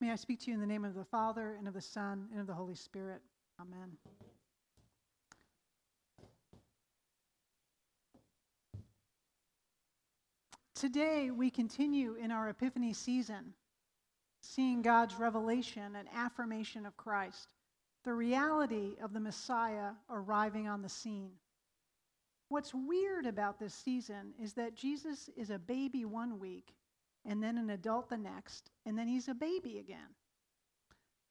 May I speak to you in the name of the Father, and of the Son, and of the Holy Spirit. Amen. Today, we continue in our Epiphany season, seeing God's revelation and affirmation of Christ, the reality of the Messiah arriving on the scene. What's weird about this season is that Jesus is a baby one week and then an adult the next, and then he's a baby again.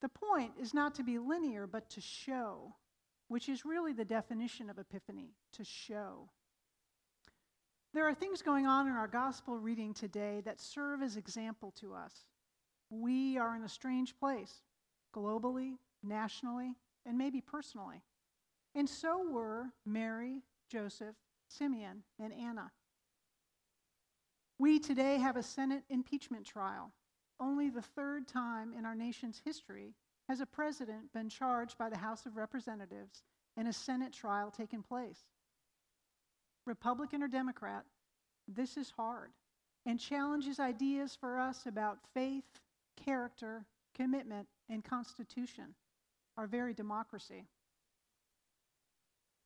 The point is not to be linear, but to show, which is really the definition of epiphany to show. There are things going on in our gospel reading today that serve as example to us. We are in a strange place, globally, nationally, and maybe personally. And so were Mary, Joseph, Simeon, and Anna. We today have a Senate impeachment trial. Only the third time in our nation's history has a president been charged by the House of Representatives and a Senate trial taken place. Republican or Democrat, this is hard and challenges ideas for us about faith, character, commitment, and constitution, our very democracy.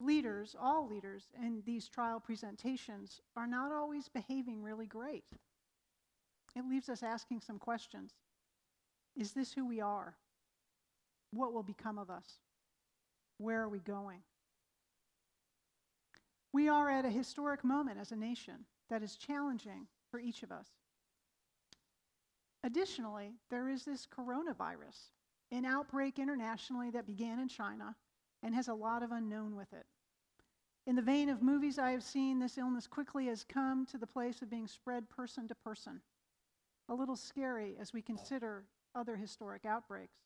Leaders, all leaders in these trial presentations, are not always behaving really great. It leaves us asking some questions Is this who we are? What will become of us? Where are we going? We are at a historic moment as a nation that is challenging for each of us. Additionally, there is this coronavirus, an outbreak internationally that began in China and has a lot of unknown with it. In the vein of movies I have seen, this illness quickly has come to the place of being spread person to person. A little scary as we consider other historic outbreaks.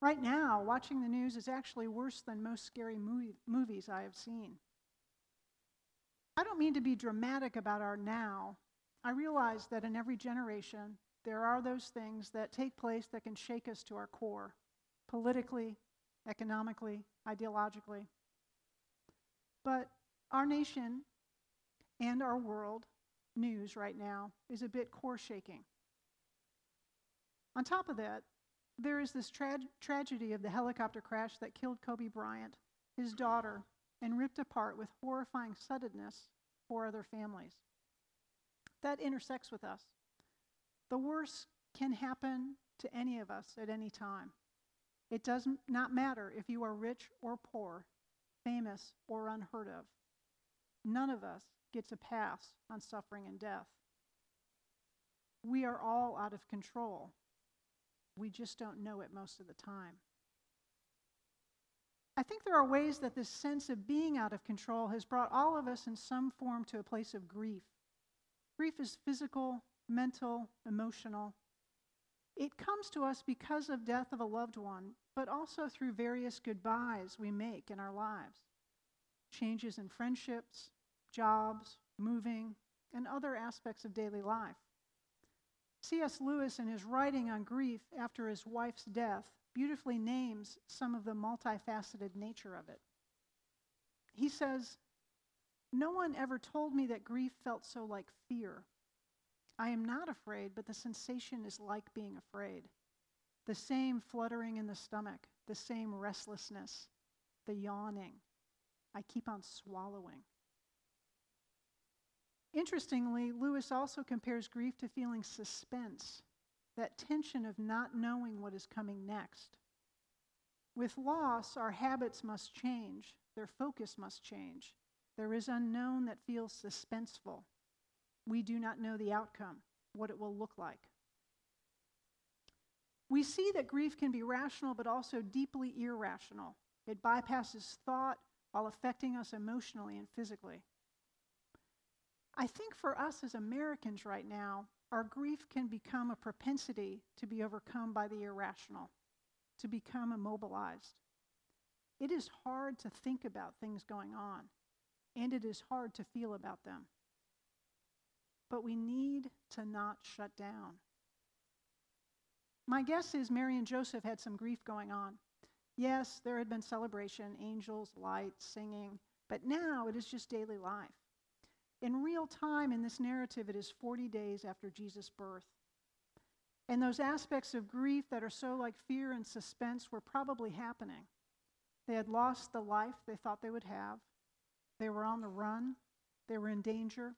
Right now, watching the news is actually worse than most scary movie, movies I have seen. I don't mean to be dramatic about our now. I realize that in every generation, there are those things that take place that can shake us to our core, politically, economically, ideologically. But our nation and our world news right now is a bit core shaking. On top of that, there is this tra- tragedy of the helicopter crash that killed Kobe Bryant, his daughter, and ripped apart with horrifying suddenness four other families. That intersects with us. The worst can happen to any of us at any time. It does not matter if you are rich or poor, famous or unheard of. None of us gets a pass on suffering and death. We are all out of control. We just don't know it most of the time. I think there are ways that this sense of being out of control has brought all of us in some form to a place of grief. Grief is physical, mental, emotional. It comes to us because of death of a loved one, but also through various goodbyes we make in our lives. Changes in friendships, jobs, moving, and other aspects of daily life. C.S. Lewis, in his writing on grief after his wife's death, beautifully names some of the multifaceted nature of it. He says, No one ever told me that grief felt so like fear. I am not afraid, but the sensation is like being afraid. The same fluttering in the stomach, the same restlessness, the yawning. I keep on swallowing. Interestingly, Lewis also compares grief to feeling suspense, that tension of not knowing what is coming next. With loss, our habits must change, their focus must change. There is unknown that feels suspenseful. We do not know the outcome, what it will look like. We see that grief can be rational but also deeply irrational. It bypasses thought while affecting us emotionally and physically. I think for us as Americans right now, our grief can become a propensity to be overcome by the irrational, to become immobilized. It is hard to think about things going on, and it is hard to feel about them. But we need to not shut down. My guess is Mary and Joseph had some grief going on. Yes, there had been celebration, angels, lights, singing, but now it is just daily life. In real time in this narrative, it is 40 days after Jesus' birth. And those aspects of grief that are so like fear and suspense were probably happening. They had lost the life they thought they would have. They were on the run. They were in danger.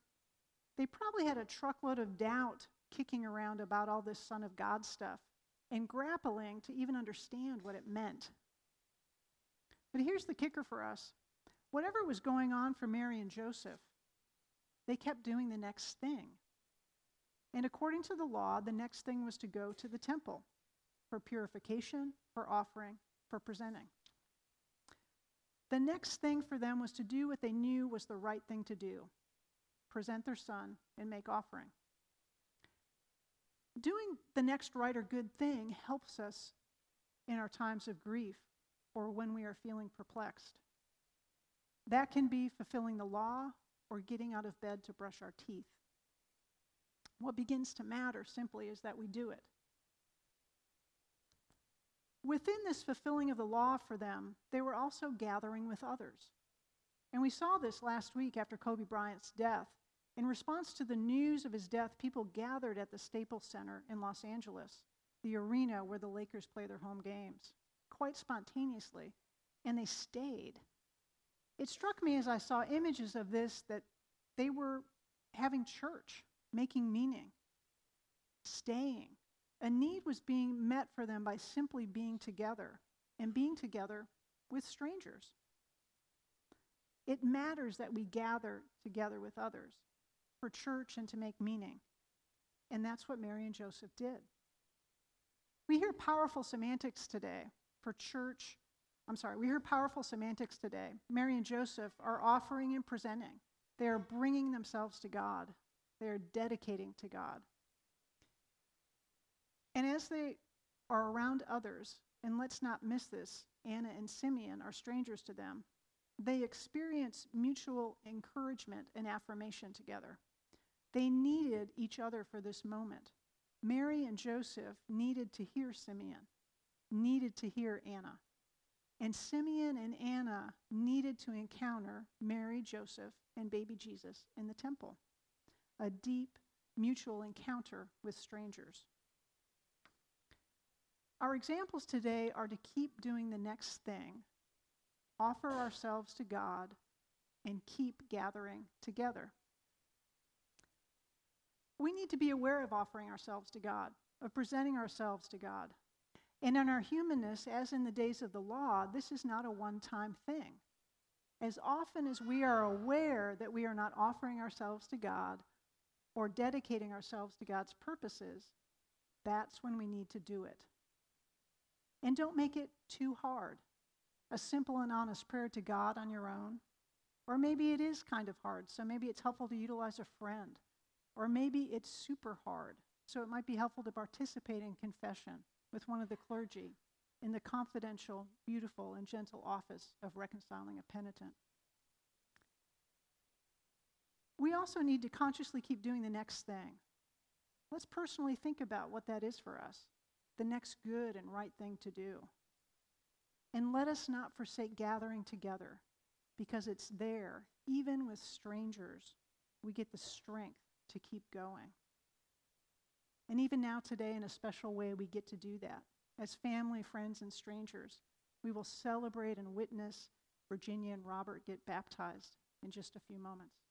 They probably had a truckload of doubt kicking around about all this Son of God stuff and grappling to even understand what it meant. But here's the kicker for us whatever was going on for Mary and Joseph, they kept doing the next thing. And according to the law, the next thing was to go to the temple for purification, for offering, for presenting. The next thing for them was to do what they knew was the right thing to do present their son and make offering. Doing the next right or good thing helps us in our times of grief or when we are feeling perplexed. That can be fulfilling the law or getting out of bed to brush our teeth. What begins to matter simply is that we do it. Within this fulfilling of the law for them, they were also gathering with others. And we saw this last week after Kobe Bryant's death. In response to the news of his death, people gathered at the Staples Center in Los Angeles, the arena where the Lakers play their home games, quite spontaneously, and they stayed. It struck me as I saw images of this that they were having church, making meaning, staying. A need was being met for them by simply being together and being together with strangers. It matters that we gather together with others for church and to make meaning. And that's what Mary and Joseph did. We hear powerful semantics today for church. I'm sorry, we hear powerful semantics today. Mary and Joseph are offering and presenting. They are bringing themselves to God. They are dedicating to God. And as they are around others, and let's not miss this, Anna and Simeon are strangers to them, they experience mutual encouragement and affirmation together. They needed each other for this moment. Mary and Joseph needed to hear Simeon, needed to hear Anna. And Simeon and Anna needed to encounter Mary, Joseph, and baby Jesus in the temple. A deep mutual encounter with strangers. Our examples today are to keep doing the next thing, offer ourselves to God, and keep gathering together. We need to be aware of offering ourselves to God, of presenting ourselves to God. And in our humanness, as in the days of the law, this is not a one time thing. As often as we are aware that we are not offering ourselves to God or dedicating ourselves to God's purposes, that's when we need to do it. And don't make it too hard. A simple and honest prayer to God on your own. Or maybe it is kind of hard, so maybe it's helpful to utilize a friend. Or maybe it's super hard, so it might be helpful to participate in confession with one of the clergy in the confidential, beautiful, and gentle office of reconciling a penitent. We also need to consciously keep doing the next thing. Let's personally think about what that is for us the next good and right thing to do. And let us not forsake gathering together, because it's there, even with strangers, we get the strength to keep going. And even now, today, in a special way, we get to do that. As family, friends, and strangers, we will celebrate and witness Virginia and Robert get baptized in just a few moments.